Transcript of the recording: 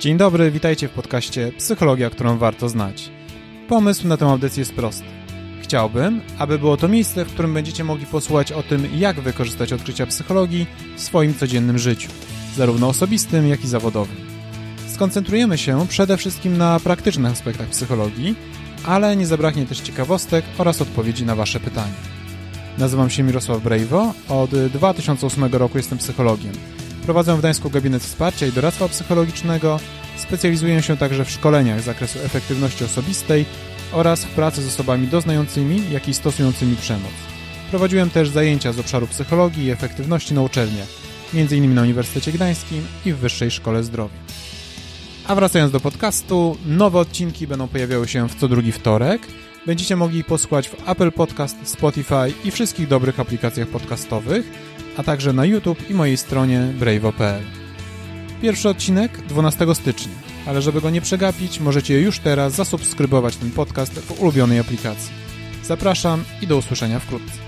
Dzień dobry, witajcie w podcaście Psychologia, którą warto znać. Pomysł na tę audycję jest prosty. Chciałbym, aby było to miejsce, w którym będziecie mogli posłuchać o tym, jak wykorzystać odkrycia psychologii w swoim codziennym życiu, zarówno osobistym, jak i zawodowym. Skoncentrujemy się przede wszystkim na praktycznych aspektach psychologii, ale nie zabraknie też ciekawostek oraz odpowiedzi na Wasze pytania. Nazywam się Mirosław Brejwo, od 2008 roku jestem psychologiem. Prowadzę w Gdańsku gabinet wsparcia i doradztwa psychologicznego, specjalizuję się także w szkoleniach z zakresu efektywności osobistej oraz w pracy z osobami doznającymi, jak i stosującymi przemoc. Prowadziłem też zajęcia z obszaru psychologii i efektywności na uczelniach, m.in. na Uniwersytecie Gdańskim i w Wyższej Szkole Zdrowia. A wracając do podcastu, nowe odcinki będą pojawiały się w co drugi wtorek. Będziecie mogli posłuchać w Apple Podcast, Spotify i wszystkich dobrych aplikacjach podcastowych, a także na YouTube i mojej stronie brave.pl. Pierwszy odcinek 12 stycznia, ale żeby go nie przegapić, możecie już teraz zasubskrybować ten podcast w ulubionej aplikacji. Zapraszam i do usłyszenia wkrótce.